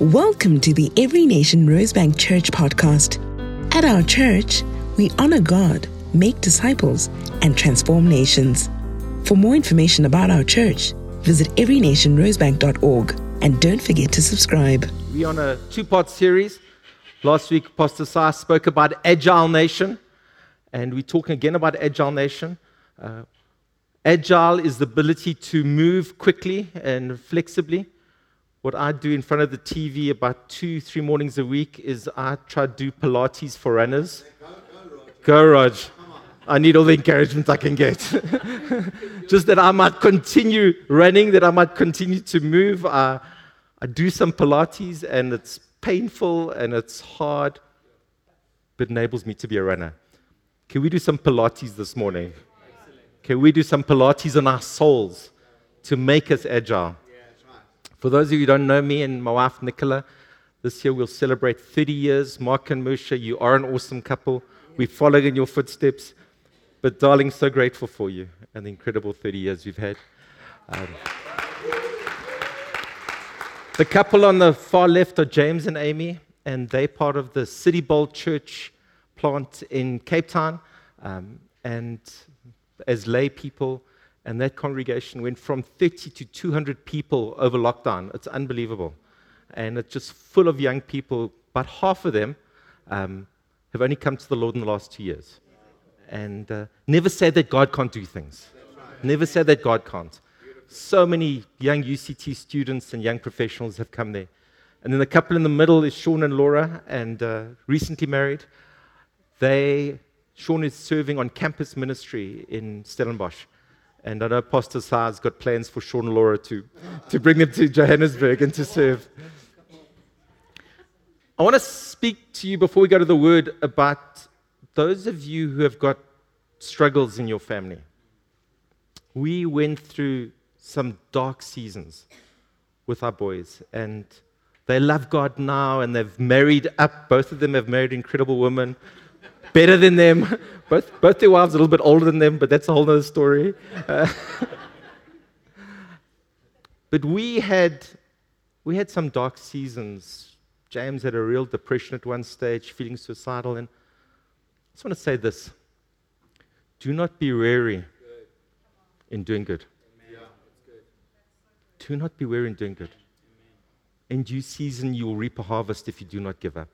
Welcome to the Every Nation Rosebank Church podcast. At our church, we honor God, make disciples, and transform nations. For more information about our church, visit everynationrosebank.org and don't forget to subscribe. We're on a two part series. Last week, Pastor Sai spoke about Agile Nation, and we're talking again about Agile Nation. Uh, agile is the ability to move quickly and flexibly. What I do in front of the TV about two, three mornings a week is I try to do Pilates for runners. Go, Raj. I need all the encouragement I can get. Just that I might continue running, that I might continue to move. I, I do some Pilates, and it's painful and it's hard, but enables me to be a runner. Can we do some Pilates this morning? Can we do some Pilates on our souls to make us agile? For those of you who don't know me and my wife Nicola, this year we'll celebrate 30 years. Mark and Musha, you are an awesome couple. We followed in your footsteps. But, darling, so grateful for you and the incredible 30 years we've had. Um, the couple on the far left are James and Amy, and they're part of the City Bowl Church plant in Cape Town. Um, and as lay people, and that congregation went from 30 to 200 people over lockdown. It's unbelievable. And it's just full of young people, but half of them um, have only come to the Lord in the last two years. And uh, never said that God can't do things. Never said that God can't. So many young UCT students and young professionals have come there. And then the couple in the middle is Sean and Laura, and uh, recently married. They, Sean is serving on campus ministry in Stellenbosch. And I know Pastor Sai's got plans for Sean and Laura to, to bring them to Johannesburg and to serve. I want to speak to you before we go to the word about those of you who have got struggles in your family. We went through some dark seasons with our boys, and they love God now, and they've married up. Both of them have married incredible women better than them. Both, both their wives a little bit older than them, but that's a whole other story. Uh, but we had, we had some dark seasons. James had a real depression at one stage, feeling suicidal. And I just want to say this do not be weary in doing good. Do not be weary in doing good. In due season, you will reap a harvest if you do not give up.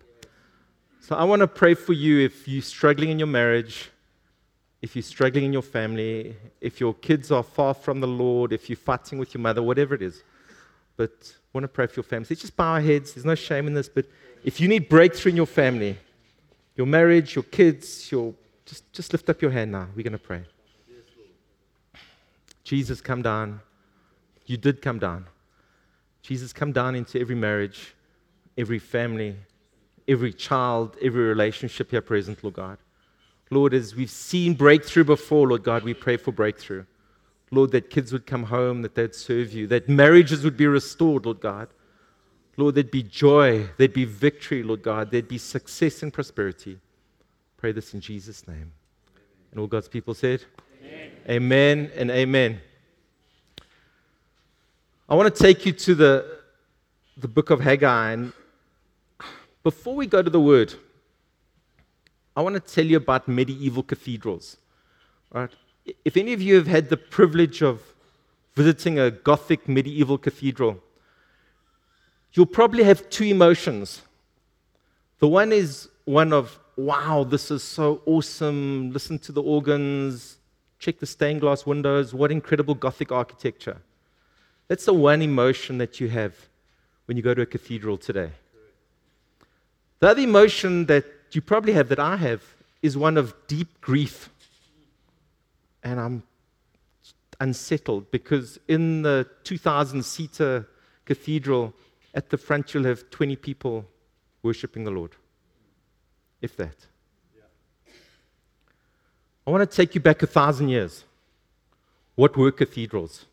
So I want to pray for you if you're struggling in your marriage, if you're struggling in your family, if your kids are far from the Lord, if you're fighting with your mother, whatever it is. But I want to pray for your family. So just bow our heads. There's no shame in this. But if you need breakthrough in your family, your marriage, your kids, your just, just lift up your hand now. We're going to pray. Jesus, come down. You did come down. Jesus, come down into every marriage, every family, every child, every relationship here present, Lord God. Lord, as we've seen breakthrough before, Lord God, we pray for breakthrough. Lord, that kids would come home, that they'd serve you, that marriages would be restored, Lord God. Lord, there'd be joy, there'd be victory, Lord God, there'd be success and prosperity. Pray this in Jesus' name. And all God's people said, Amen, amen and amen. I want to take you to the, the book of Haggai, and before we go to the word, I want to tell you about medieval cathedrals. Right? If any of you have had the privilege of visiting a Gothic medieval cathedral, you'll probably have two emotions. The one is one of, wow, this is so awesome. Listen to the organs, check the stained glass windows, what incredible Gothic architecture. That's the one emotion that you have when you go to a cathedral today. The other emotion that you probably have, that I have, is one of deep grief. And I'm unsettled because in the 2,000 seater cathedral, at the front, you'll have 20 people worshiping the Lord. If that. I want to take you back a thousand years. What were cathedrals?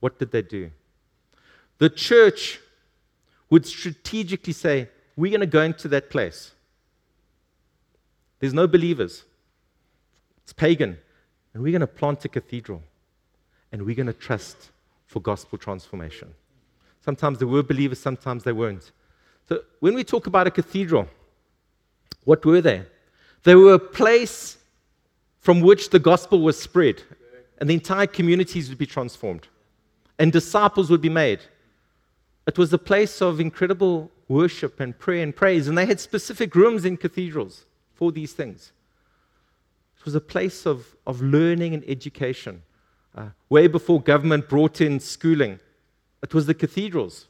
What did they do? The church would strategically say, we're going to go into that place. There's no believers, it's pagan. And we're going to plant a cathedral. And we're going to trust for gospel transformation. Sometimes there were believers, sometimes they weren't. So when we talk about a cathedral, what were they? They were a place from which the gospel was spread, and the entire communities would be transformed, and disciples would be made. It was a place of incredible worship and prayer and praise, and they had specific rooms in cathedrals for these things. It was a place of, of learning and education. Uh, way before government brought in schooling, it was the cathedrals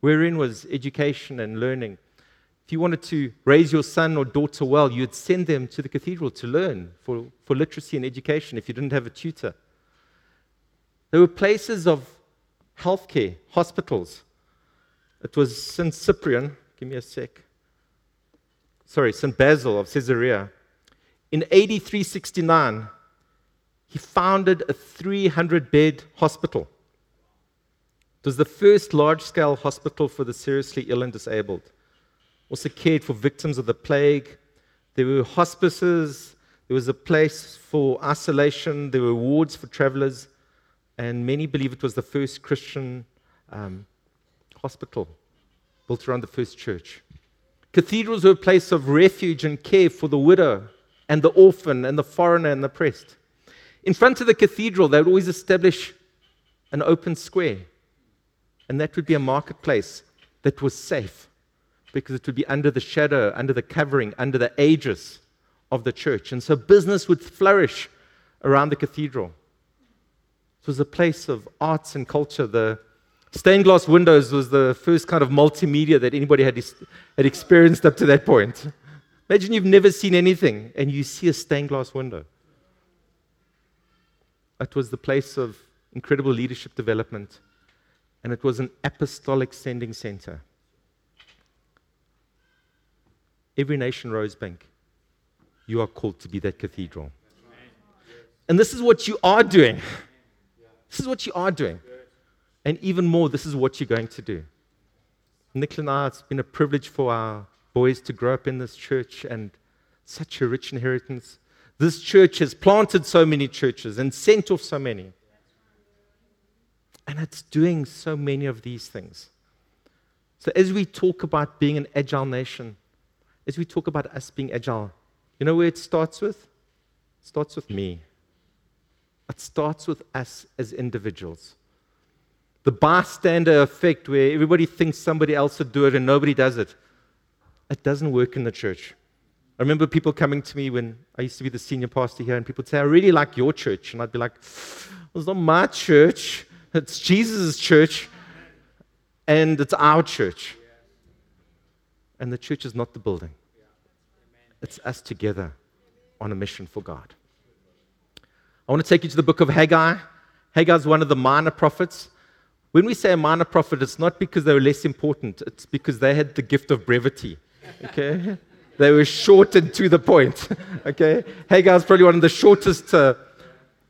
wherein was education and learning. If you wanted to raise your son or daughter well, you'd send them to the cathedral to learn for, for literacy and education if you didn't have a tutor. There were places of healthcare, hospitals. It was St. Cyprian, give me a sec. Sorry, St. Basil of Caesarea. In AD 369, he founded a 300 bed hospital. It was the first large scale hospital for the seriously ill and disabled also cared for victims of the plague. There were hospices, there was a place for isolation, there were wards for travelers, and many believe it was the first Christian um, hospital built around the first church. Cathedrals were a place of refuge and care for the widow and the orphan and the foreigner and the oppressed. In front of the cathedral, they would always establish an open square, and that would be a marketplace that was safe because it would be under the shadow, under the covering, under the aegis of the church. And so business would flourish around the cathedral. It was a place of arts and culture. The stained glass windows was the first kind of multimedia that anybody had, had experienced up to that point. Imagine you've never seen anything and you see a stained glass window. It was the place of incredible leadership development, and it was an apostolic sending center. Every Nation Rosebank, you are called to be that cathedral. And this is what you are doing. This is what you are doing. And even more, this is what you're going to do. Nick and I, it's been a privilege for our boys to grow up in this church and such a rich inheritance. This church has planted so many churches and sent off so many. And it's doing so many of these things. So, as we talk about being an agile nation, as we talk about us being agile, you know where it starts with? It starts with me. It starts with us as individuals. The bystander effect, where everybody thinks somebody else would do it and nobody does it, it doesn't work in the church. I remember people coming to me when I used to be the senior pastor here, and people would say, I really like your church. And I'd be like, well, it's not my church, it's Jesus' church, and it's our church. And the church is not the building, it's us together on a mission for God. I want to take you to the book of Haggai. Haggai is one of the minor prophets. When we say a minor prophet, it's not because they were less important, it's because they had the gift of brevity. Okay? they were short and to the point. okay? Haggai is probably one of the shortest uh,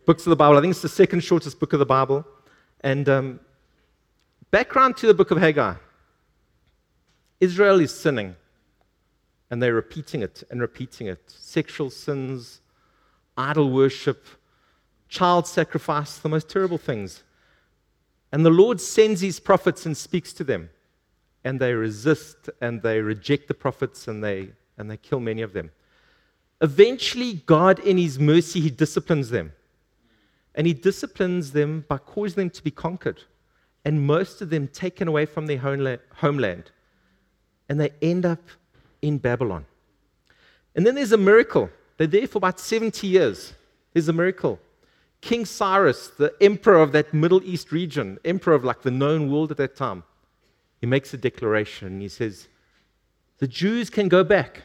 books of the Bible. I think it's the second shortest book of the Bible. And um, background to the book of Haggai Israel is sinning, and they're repeating it and repeating it. Sexual sins, idol worship, child sacrifice, the most terrible things. And the Lord sends his prophets and speaks to them. And they resist and they reject the prophets and they, and they kill many of them. Eventually, God, in his mercy, he disciplines them. And he disciplines them by causing them to be conquered. And most of them taken away from their homeland and they end up in Babylon. And then there's a miracle. They're there for about 70 years. There's a miracle. King Cyrus, the emperor of that Middle East region, emperor of like the known world at that time, he makes a declaration. He says, The Jews can go back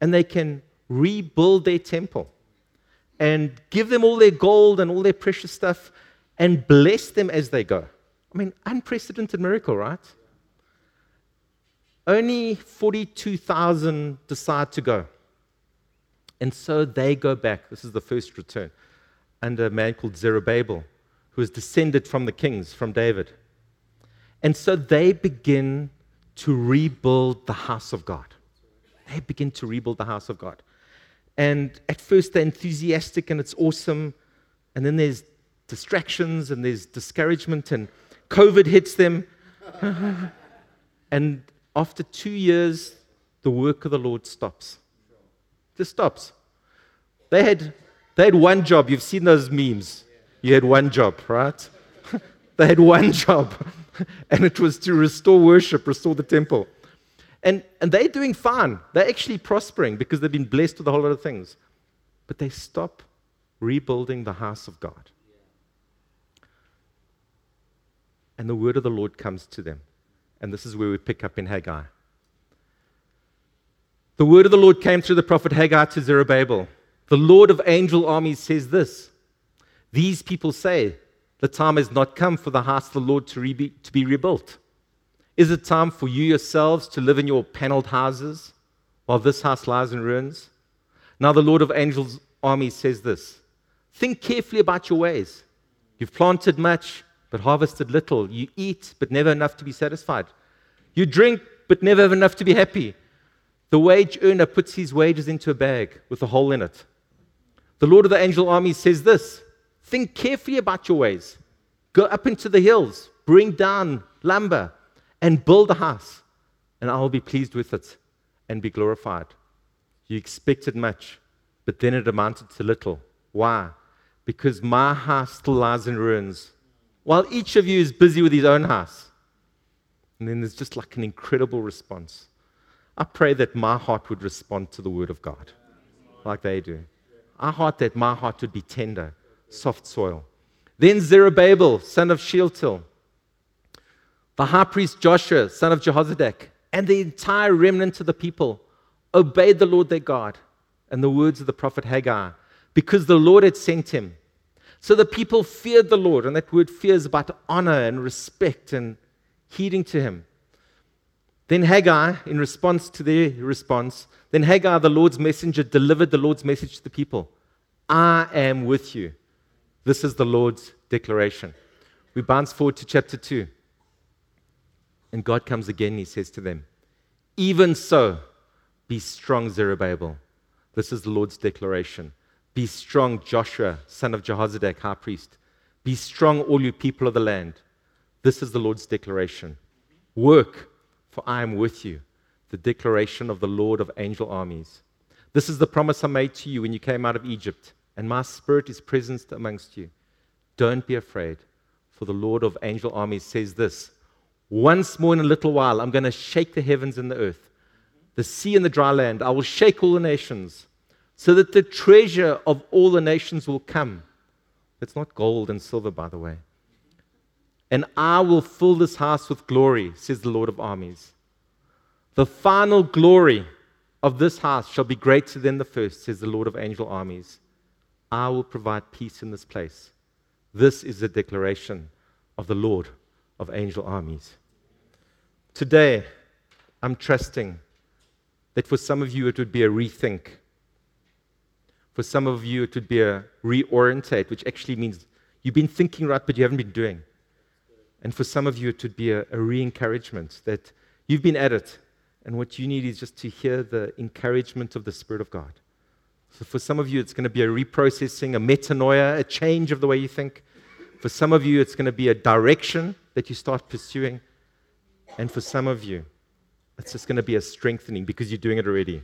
and they can rebuild their temple and give them all their gold and all their precious stuff and bless them as they go. I mean, unprecedented miracle, right? Only 42,000 decide to go. And so they go back. This is the first return under a man called Zerubbabel, who is descended from the kings, from David. And so they begin to rebuild the house of God. They begin to rebuild the house of God. And at first they're enthusiastic and it's awesome. And then there's distractions and there's discouragement and COVID hits them. and after two years, the work of the Lord stops. Just stops. They had, they had one job. You've seen those memes. You had one job, right? they had one job, and it was to restore worship, restore the temple. And, and they're doing fine. They're actually prospering because they've been blessed with a whole lot of things. But they stop rebuilding the house of God. And the word of the Lord comes to them. And this is where we pick up in Haggai. The word of the Lord came through the prophet Haggai to Zerubbabel. The Lord of angel armies says this These people say, The time has not come for the house of the Lord to, re- to be rebuilt. Is it time for you yourselves to live in your paneled houses while this house lies in ruins? Now, the Lord of angels armies says this Think carefully about your ways. You've planted much, but harvested little. You eat, but never enough to be satisfied. You drink, but never have enough to be happy. The wage earner puts his wages into a bag with a hole in it. The Lord of the angel army says this Think carefully about your ways. Go up into the hills, bring down lumber, and build a house, and I will be pleased with it and be glorified. You expected much, but then it amounted to little. Why? Because my house still lies in ruins while each of you is busy with his own house. And then there's just like an incredible response. I pray that my heart would respond to the word of God like they do. I heart that my heart would be tender, soft soil. Then Zerubbabel, son of Shealtiel, the high priest Joshua, son of Jehozadak, and the entire remnant of the people obeyed the Lord their God and the words of the prophet Haggai because the Lord had sent him. So the people feared the Lord, and that word fear is about honor and respect and heeding to him. Then Haggai, in response to their response, then Haggai, the Lord's messenger, delivered the Lord's message to the people I am with you. This is the Lord's declaration. We bounce forward to chapter 2. And God comes again, he says to them, Even so, be strong, Zerubbabel. This is the Lord's declaration. Be strong, Joshua, son of Jehozadak, high priest. Be strong, all you people of the land. This is the Lord's declaration. Work, for I am with you. The declaration of the Lord of angel armies. This is the promise I made to you when you came out of Egypt, and my spirit is present amongst you. Don't be afraid, for the Lord of angel armies says this Once more in a little while, I'm going to shake the heavens and the earth, the sea and the dry land. I will shake all the nations so that the treasure of all the nations will come. It's not gold and silver, by the way. And I will fill this house with glory, says the Lord of armies. The final glory of this house shall be greater than the first, says the Lord of angel armies. I will provide peace in this place. This is the declaration of the Lord of angel armies. Today, I'm trusting that for some of you it would be a rethink for some of you, it would be a reorientate, which actually means you've been thinking right, but you haven't been doing. And for some of you, it would be a, a re encouragement that you've been at it, and what you need is just to hear the encouragement of the Spirit of God. So for some of you, it's going to be a reprocessing, a metanoia, a change of the way you think. For some of you, it's going to be a direction that you start pursuing. And for some of you, it's just going to be a strengthening because you're doing it already.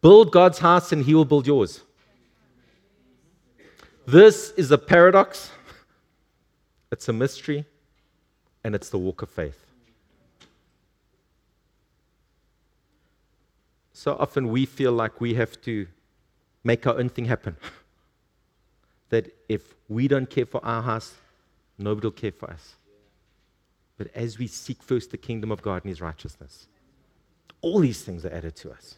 Build God's house and he will build yours. This is a paradox, it's a mystery, and it's the walk of faith. So often we feel like we have to make our own thing happen. that if we don't care for our house, nobody will care for us. But as we seek first the kingdom of God and his righteousness, all these things are added to us.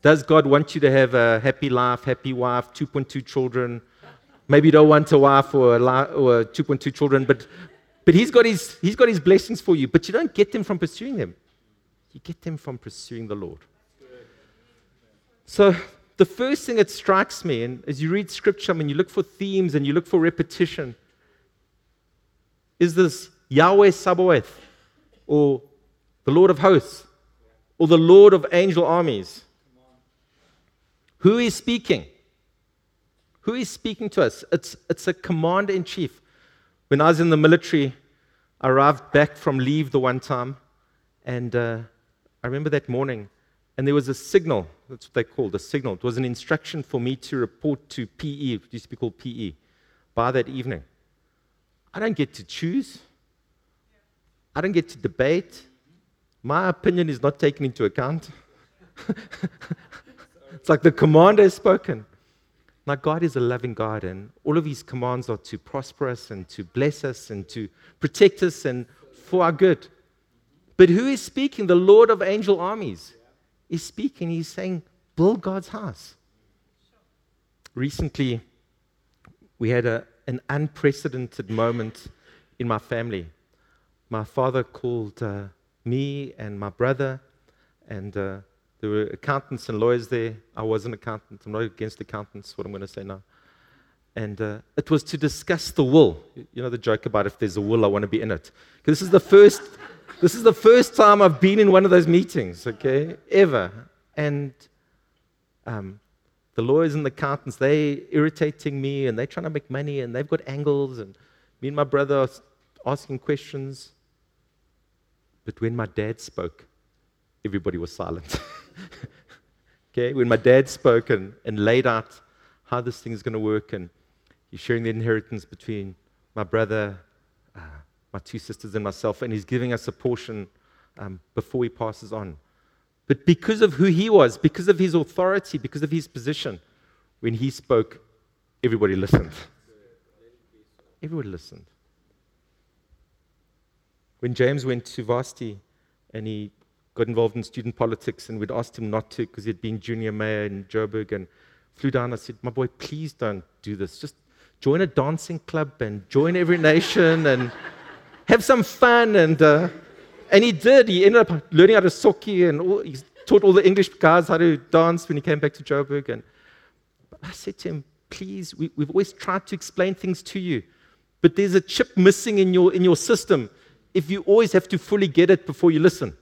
Does God want you to have a happy life, happy wife, 2.2 children? Maybe you don't want a wife or, a or 2.2 children, but, but he's, got his, he's got his blessings for you. But you don't get them from pursuing them, you get them from pursuing the Lord. So, the first thing that strikes me, and as you read scripture and you look for themes and you look for repetition, is this Yahweh Sabaoth, or the Lord of hosts, or the Lord of angel armies. Who is speaking? Who is speaking to us? It's, it's a commander in chief. When I was in the military, I arrived back from leave the one time, and uh, I remember that morning, and there was a signal. That's what they called a signal. It was an instruction for me to report to PE, it used to be called PE, by that evening. I don't get to choose. I don't get to debate. My opinion is not taken into account. it's like the commander has spoken. Now, God is a loving God, and all of his commands are to prosper us and to bless us and to protect us and for our good. But who is speaking? The Lord of angel armies is speaking. He's saying, Build God's house. Recently, we had a, an unprecedented moment in my family. My father called uh, me and my brother, and uh, there were accountants and lawyers there. I was an accountant. I'm not against accountants, what I'm going to say now. And uh, it was to discuss the will. You know the joke about if there's a will, I want to be in it. Because this is the first, this is the first time I've been in one of those meetings, okay, ever. And um, the lawyers and the accountants, they irritating me, and they're trying to make money, and they've got angles, and me and my brother are asking questions. But when my dad spoke, everybody was silent. okay, when my dad spoke and, and laid out how this thing is going to work, and he's sharing the inheritance between my brother, uh, my two sisters, and myself, and he's giving us a portion um, before he passes on. But because of who he was, because of his authority, because of his position, when he spoke, everybody listened. Everybody listened. When James went to Varsity and he got involved in student politics, and we'd asked him not to because he'd been junior mayor in Joburg and flew down. I said, My boy, please don't do this. Just join a dancing club and join every nation and have some fun. And, uh, and he did. He ended up learning how to sokkie and all, he taught all the English guys how to dance when he came back to Joburg. And I said to him, Please, we, we've always tried to explain things to you, but there's a chip missing in your, in your system if you always have to fully get it before you listen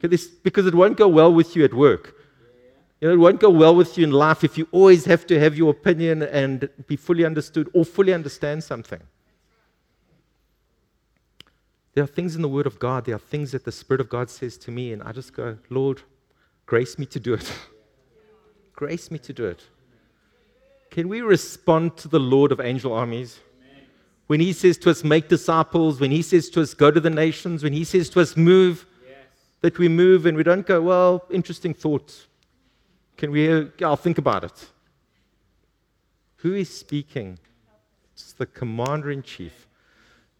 because it won't go well with you at work. You know, it won't go well with you in life if you always have to have your opinion and be fully understood or fully understand something. There are things in the Word of God, there are things that the Spirit of God says to me, and I just go, Lord, grace me to do it. grace me to do it. Can we respond to the Lord of angel armies? When He says to us, make disciples, when He says to us, go to the nations, when He says to us, move, that we move and we don't go, well, interesting thought. Can we, I'll think about it. Who is speaking? It's the commander in chief.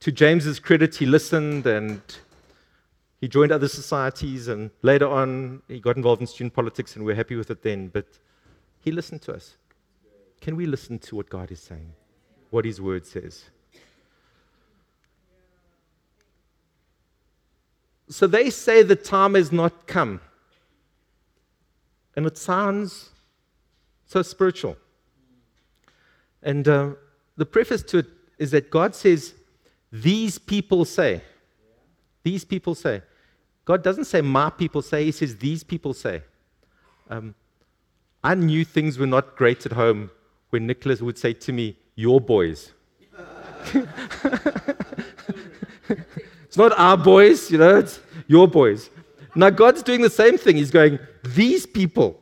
To James's credit, he listened and he joined other societies, and later on, he got involved in student politics, and we're happy with it then. But he listened to us. Can we listen to what God is saying, what his word says? So they say the time has not come. And it sounds so spiritual. And uh, the preface to it is that God says, These people say. These people say. God doesn't say, My people say, He says, These people say. Um, I knew things were not great at home when Nicholas would say to me, Your boys. Not our boys, you know, it's your boys. Now, God's doing the same thing. He's going, These people.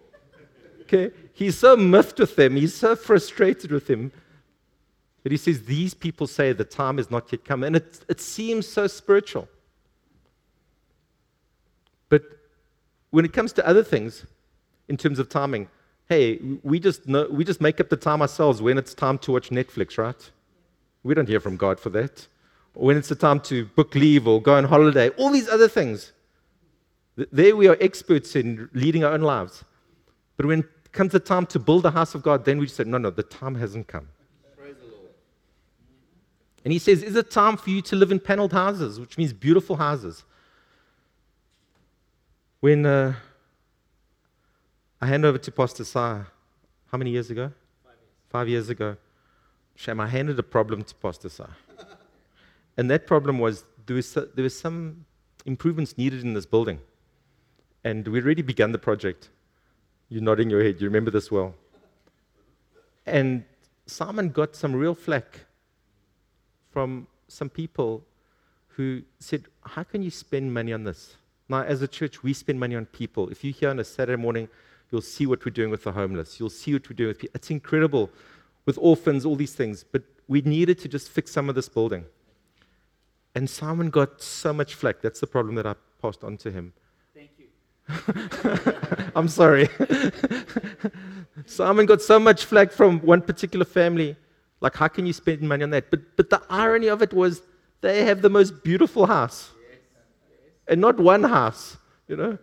Okay? He's so miffed with them. He's so frustrated with them that he says, These people say the time has not yet come. And it, it seems so spiritual. But when it comes to other things, in terms of timing, hey, we just, know, we just make up the time ourselves when it's time to watch Netflix, right? We don't hear from God for that when it's the time to book leave or go on holiday, all these other things. There we are experts in leading our own lives. But when it comes the time to build the house of God, then we say, no, no, the time hasn't come. And he says, Is it time for you to live in paneled houses, which means beautiful houses? When uh, I hand over to Pastor Sa, how many years ago? Five years, Five years ago. Shame, I handed a problem to Pastor Sa. And that problem was there was, there was some improvements needed in this building. And we'd already begun the project. You're nodding your head, you remember this well. And Simon got some real flack from some people who said, How can you spend money on this? Now, as a church, we spend money on people. If you're here on a Saturday morning, you'll see what we're doing with the homeless. You'll see what we're doing with people. It's incredible with orphans, all these things. But we needed to just fix some of this building. And Simon got so much flack. That's the problem that I passed on to him. Thank you. I'm sorry. Simon got so much flack from one particular family. Like, how can you spend money on that? But, but the irony of it was they have the most beautiful house. And not one house, you know?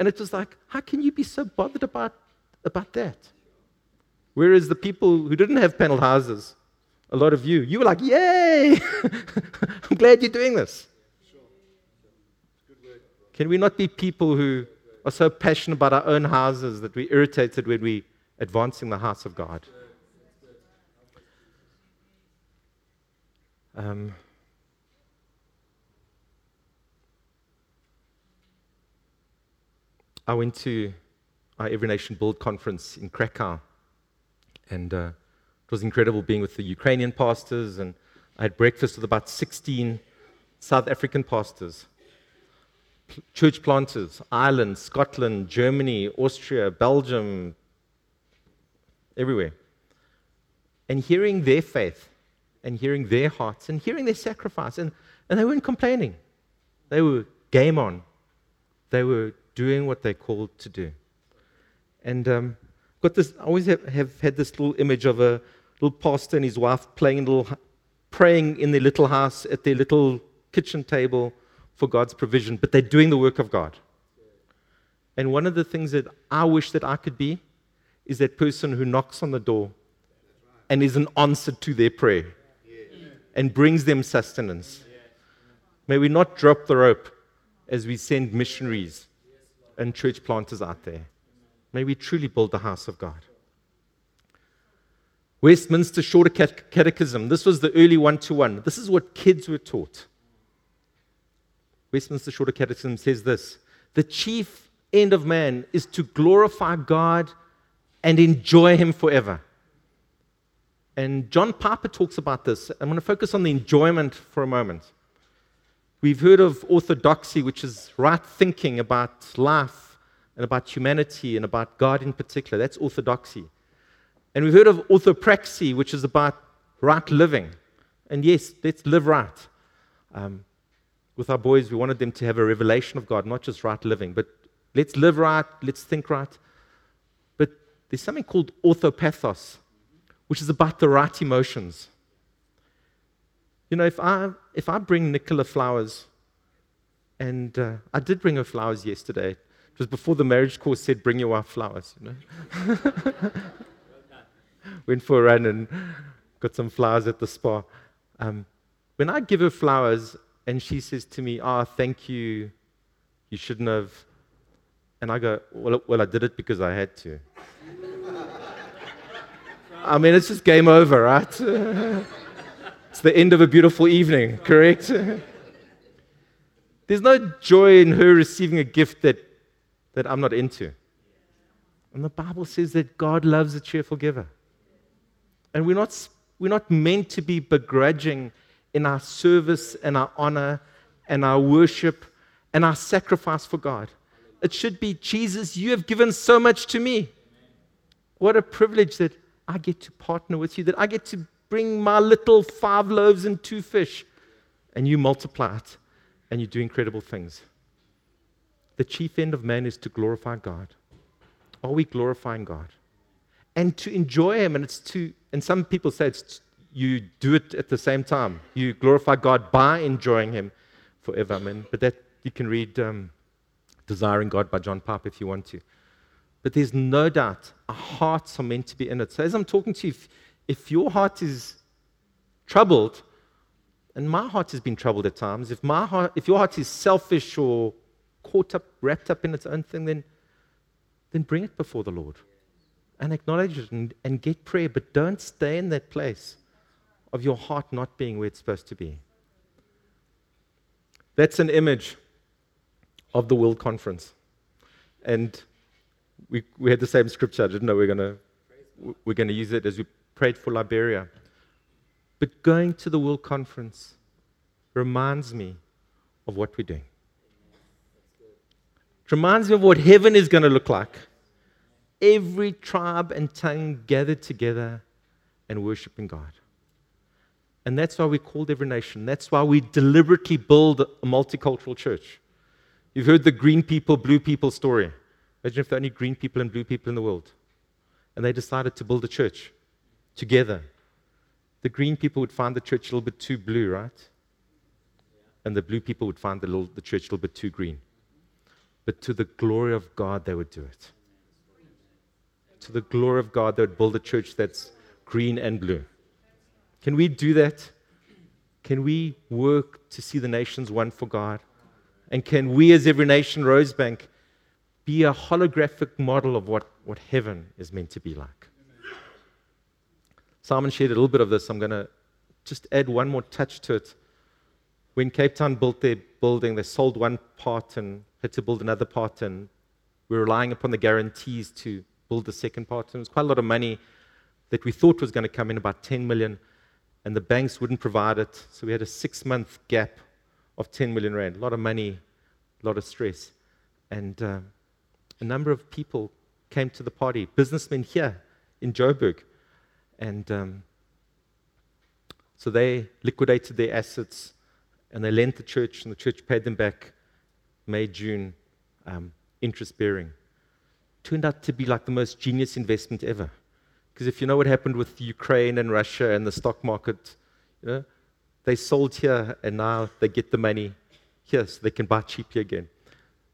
And it's just like, how can you be so bothered about, about that? Whereas the people who didn't have paneled houses, a lot of you, you were like, yay! I'm glad you're doing this. Can we not be people who are so passionate about our own houses that we're irritated when we're advancing the house of God? Um, I went to our Every Nation Build conference in Krakow, and uh, it was incredible being with the Ukrainian pastors, and I had breakfast with about 16 South African pastors, church planters, Ireland, Scotland, Germany, Austria, Belgium, everywhere. And hearing their faith, and hearing their hearts, and hearing their sacrifice, and, and they weren't complaining. They were game on. They were doing what they're called to do. And um, got this, I always have, have, had this little image of a little pastor and his wife playing little, praying in their little house at their little kitchen table for God's provision, but they're doing the work of God. And one of the things that I wish that I could be is that person who knocks on the door and is an answer to their prayer and brings them sustenance. May we not drop the rope as we send missionaries and church planters out there. May we truly build the house of God. Westminster Shorter Catechism. This was the early one to one. This is what kids were taught. Westminster Shorter Catechism says this The chief end of man is to glorify God and enjoy Him forever. And John Piper talks about this. I'm going to focus on the enjoyment for a moment. We've heard of orthodoxy, which is right thinking about life and about humanity and about God in particular. That's orthodoxy. And we've heard of orthopraxy, which is about right living. And yes, let's live right. Um, with our boys, we wanted them to have a revelation of God, not just right living, but let's live right, let's think right. But there's something called orthopathos, which is about the right emotions. You know, if I, if I bring Nicola flowers, and uh, I did bring her flowers yesterday. It was before the marriage course said, bring your wife flowers, you know. Went for a run and got some flowers at the spa. Um, when I give her flowers and she says to me, oh, thank you, you shouldn't have. And I go, well, well I did it because I had to. I mean, it's just game over, right? it's the end of a beautiful evening, correct? There's no joy in her receiving a gift that, that I'm not into. And the Bible says that God loves a cheerful giver. And we're not, we're not meant to be begrudging in our service and our honor and our worship and our sacrifice for God. It should be Jesus, you have given so much to me. What a privilege that I get to partner with you, that I get to bring my little five loaves and two fish, and you multiply it, and you do incredible things. The chief end of man is to glorify God. Are we glorifying God? And to enjoy Him, and it's to, and some people say it's you do it at the same time. You glorify God by enjoying Him forever. I mean, but that you can read um, Desiring God by John Piper if you want to. But there's no doubt our hearts are meant to be in it. So as I'm talking to you, if, if your heart is troubled, and my heart has been troubled at times, if, my heart, if your heart is selfish or caught up, wrapped up in its own thing, then, then bring it before the Lord and acknowledge it and, and get prayer. But don't stay in that place of your heart not being where it's supposed to be. That's an image of the World Conference. And we, we had the same scripture. I didn't know we are going to we're going to use it as we prayed for Liberia. But going to the World Conference reminds me of what we're doing. Reminds me of what heaven is going to look like. Every tribe and tongue gathered together and worshiping God. And that's why we called every nation. That's why we deliberately build a multicultural church. You've heard the green people, blue people story. Imagine if there are only green people and blue people in the world. And they decided to build a church together. The green people would find the church a little bit too blue, right? And the blue people would find the, little, the church a little bit too green. But to the glory of God, they would do it. To the glory of God, they would build a church that's green and blue. Can we do that? Can we work to see the nations won for God? And can we, as every nation, Rosebank, be a holographic model of what, what heaven is meant to be like? Simon shared a little bit of this. I'm going to just add one more touch to it. When Cape Town built their building, they sold one part and had to build another part, and we were relying upon the guarantees to build the second part. And it was quite a lot of money that we thought was going to come in, about 10 million, and the banks wouldn't provide it. So we had a six month gap of 10 million rand. A lot of money, a lot of stress. And uh, a number of people came to the party, businessmen here in Joburg and um, so they liquidated their assets and they lent the church, and the church paid them back May, June, um, interest bearing. Turned out to be like the most genius investment ever. Because if you know what happened with Ukraine and Russia and the stock market, you know, they sold here and now they get the money here so they can buy cheaply again.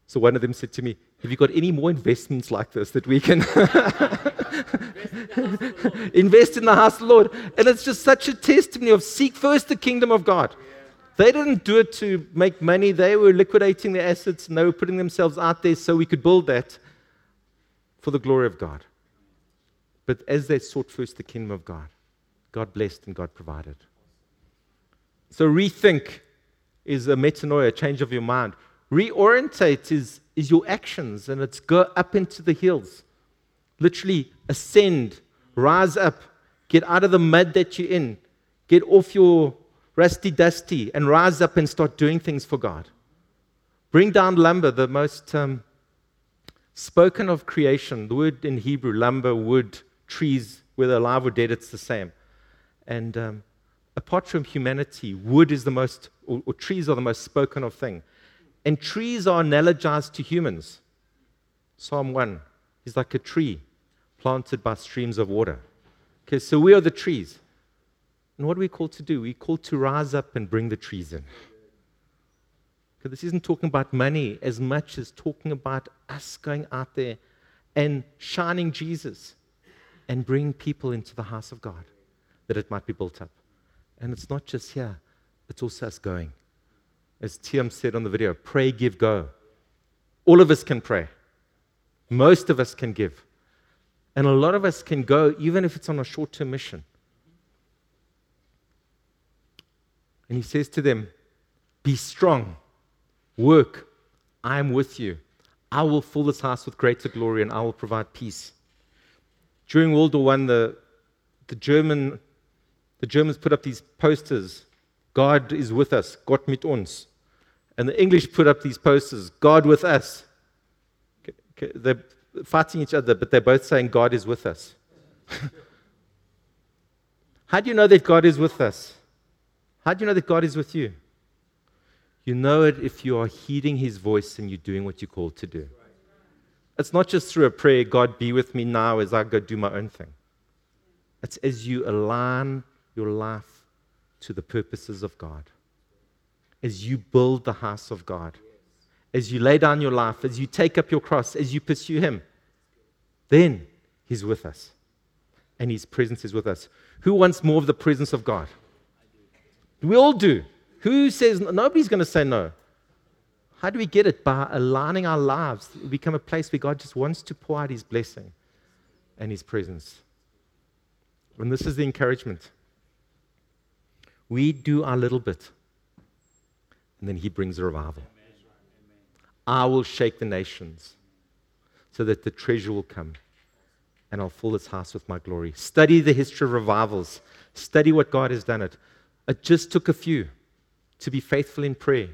So one of them said to me, Have you got any more investments like this that we can invest in the house of the Lord? And it's just such a testimony of seek first the kingdom of God. They didn't do it to make money, they were liquidating their assets and they were putting themselves out there so we could build that for the glory of God. But as they sought first the kingdom of God, God blessed and God provided. So rethink is a metanoia, a change of your mind. Reorientate is, is your actions, and it's go up into the hills. Literally ascend, rise up, get out of the mud that you're in, get off your rusty dusty, and rise up and start doing things for God. Bring down lumber, the most um, spoken of creation. The word in Hebrew, lumber, wood, trees, whether alive or dead, it's the same. And um, apart from humanity, wood is the most, or, or trees are the most spoken of thing. And trees are analogized to humans. Psalm 1 is like a tree planted by streams of water. Okay, so we are the trees. And what are we called to do? We're called to rise up and bring the trees in. Okay, this isn't talking about money as much as talking about us going out there and shining Jesus and bringing people into the house of God that it might be built up. And it's not just here, it's also us going. As Tiam said on the video, pray, give, go. All of us can pray. Most of us can give. And a lot of us can go, even if it's on a short term mission. And he says to them, Be strong, work, I am with you. I will fill this house with greater glory and I will provide peace. During World War I, the, the, German, the Germans put up these posters God is with us, Gott mit uns. And the English put up these posters God with us. They're fighting each other, but they're both saying God is with us. How do you know that God is with us? How do you know that God is with you? You know it if you are heeding his voice and you're doing what you're called to do. It's not just through a prayer, God be with me now as I go do my own thing. It's as you align your life to the purposes of God, as you build the house of God, as you lay down your life, as you take up your cross, as you pursue Him, then He's with us. And His presence is with us. Who wants more of the presence of God? We all do. Who says nobody's going to say no? How do we get it? By aligning our lives, we become a place where God just wants to pour out His blessing and His presence. And this is the encouragement. We do our little bit, and then He brings a revival. I will shake the nations so that the treasure will come and I'll fill this house with my glory. Study the history of revivals, study what God has done. It, it just took a few to be faithful in prayer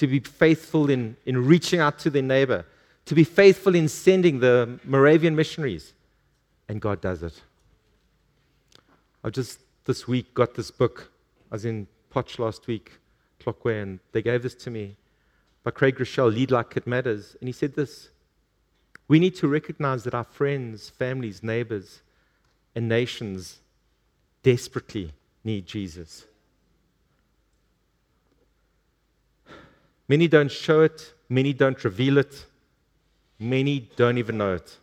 to be faithful in, in reaching out to their neighbor, to be faithful in sending the Moravian missionaries. And God does it. I just this week got this book. I was in Potch last week, Clockway, and they gave this to me by Craig Groeschel, Lead Like It Matters. And he said this We need to recognize that our friends, families, neighbors, and nations desperately need Jesus. Many don't show it, many don't reveal it, many don't even know it.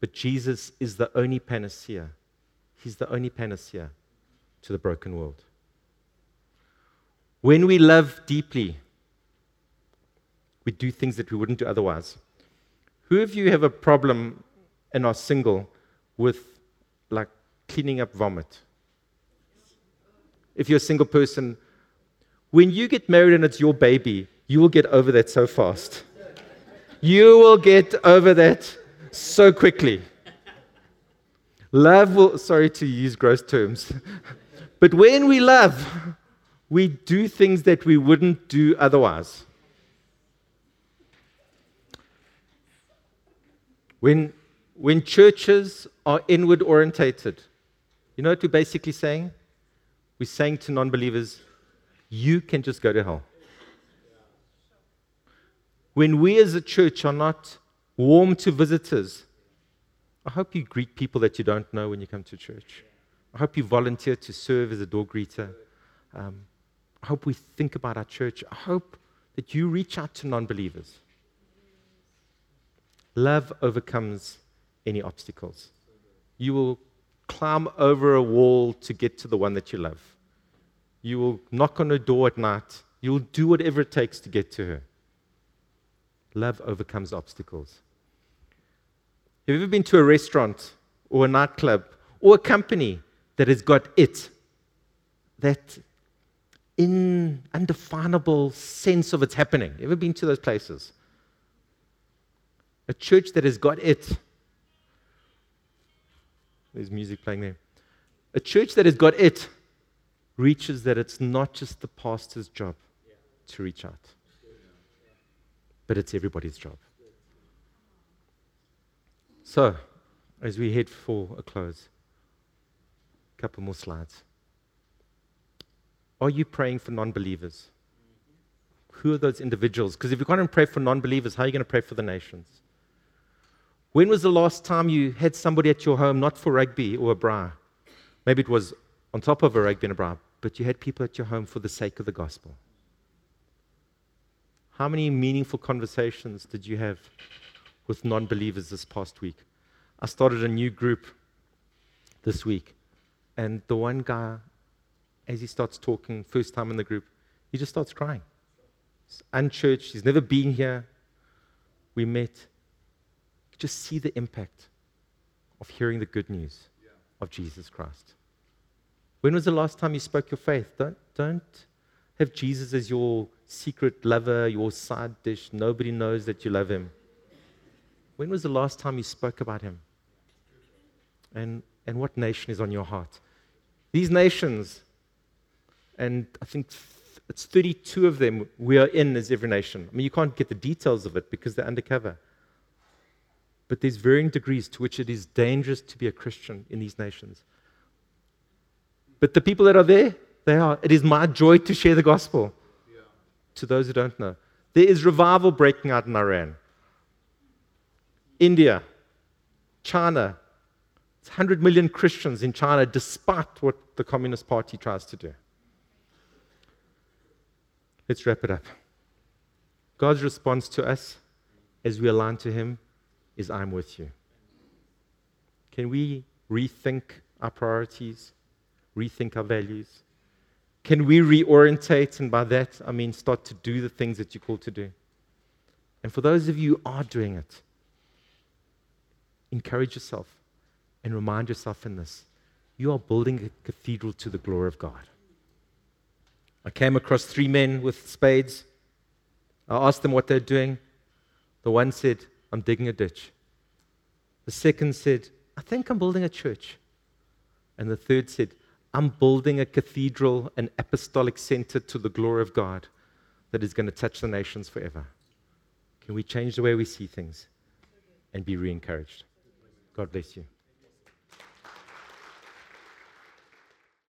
But Jesus is the only panacea. He's the only panacea to the broken world. When we love deeply, we do things that we wouldn't do otherwise. Who of you have a problem and are single with like cleaning up vomit? If you're a single person, when you get married and it's your baby, you will get over that so fast. You will get over that so quickly. Love will, sorry to use gross terms, but when we love, we do things that we wouldn't do otherwise. When, when churches are inward orientated, you know what we're basically saying? We're saying to non believers, you can just go to hell. When we as a church are not warm to visitors, I hope you greet people that you don't know when you come to church. I hope you volunteer to serve as a door greeter. Um, I hope we think about our church. I hope that you reach out to non believers. Love overcomes any obstacles. You will climb over a wall to get to the one that you love. You will knock on her door at night. You will do whatever it takes to get to her. Love overcomes obstacles. Have you ever been to a restaurant or a nightclub or a company that has got it? That in undefinable sense of it's happening. Ever been to those places? A church that has got it. There's music playing there. A church that has got it reaches that it's not just the pastor's job to reach out, but it's everybody's job. So, as we head for a close, a couple more slides. Are you praying for non believers? Who are those individuals? Because if you can't pray for non believers, how are you going to pray for the nations? When was the last time you had somebody at your home, not for rugby or a braai? Maybe it was on top of a rugby and a braai, but you had people at your home for the sake of the gospel. How many meaningful conversations did you have with non believers this past week? I started a new group this week, and the one guy, as he starts talking, first time in the group, he just starts crying. He's unchurched, he's never been here. We met. Just see the impact of hearing the good news of Jesus Christ. When was the last time you spoke your faith? Don't, don't have Jesus as your secret lover, your side dish. Nobody knows that you love him. When was the last time you spoke about him? And, and what nation is on your heart? These nations, and I think it's 32 of them we are in as every nation. I mean, you can't get the details of it because they're undercover. But there's varying degrees to which it is dangerous to be a Christian in these nations. But the people that are there, they are. It is my joy to share the gospel yeah. to those who don't know. There is revival breaking out in Iran, India, China. It's 100 million Christians in China, despite what the Communist Party tries to do. Let's wrap it up. God's response to us as we align to Him is I'm with you. Can we rethink our priorities? rethink our values? Can we reorientate? And by that, I mean start to do the things that you're called to do. And for those of you who are doing it, encourage yourself and remind yourself in this you are building a cathedral to the glory of God. I came across three men with spades. I asked them what they're doing. The one said, I'm digging a ditch. The second said, I think I'm building a church. And the third said, I'm building a cathedral, an apostolic center to the glory of God that is going to touch the nations forever. Can we change the way we see things and be re encouraged? God bless you.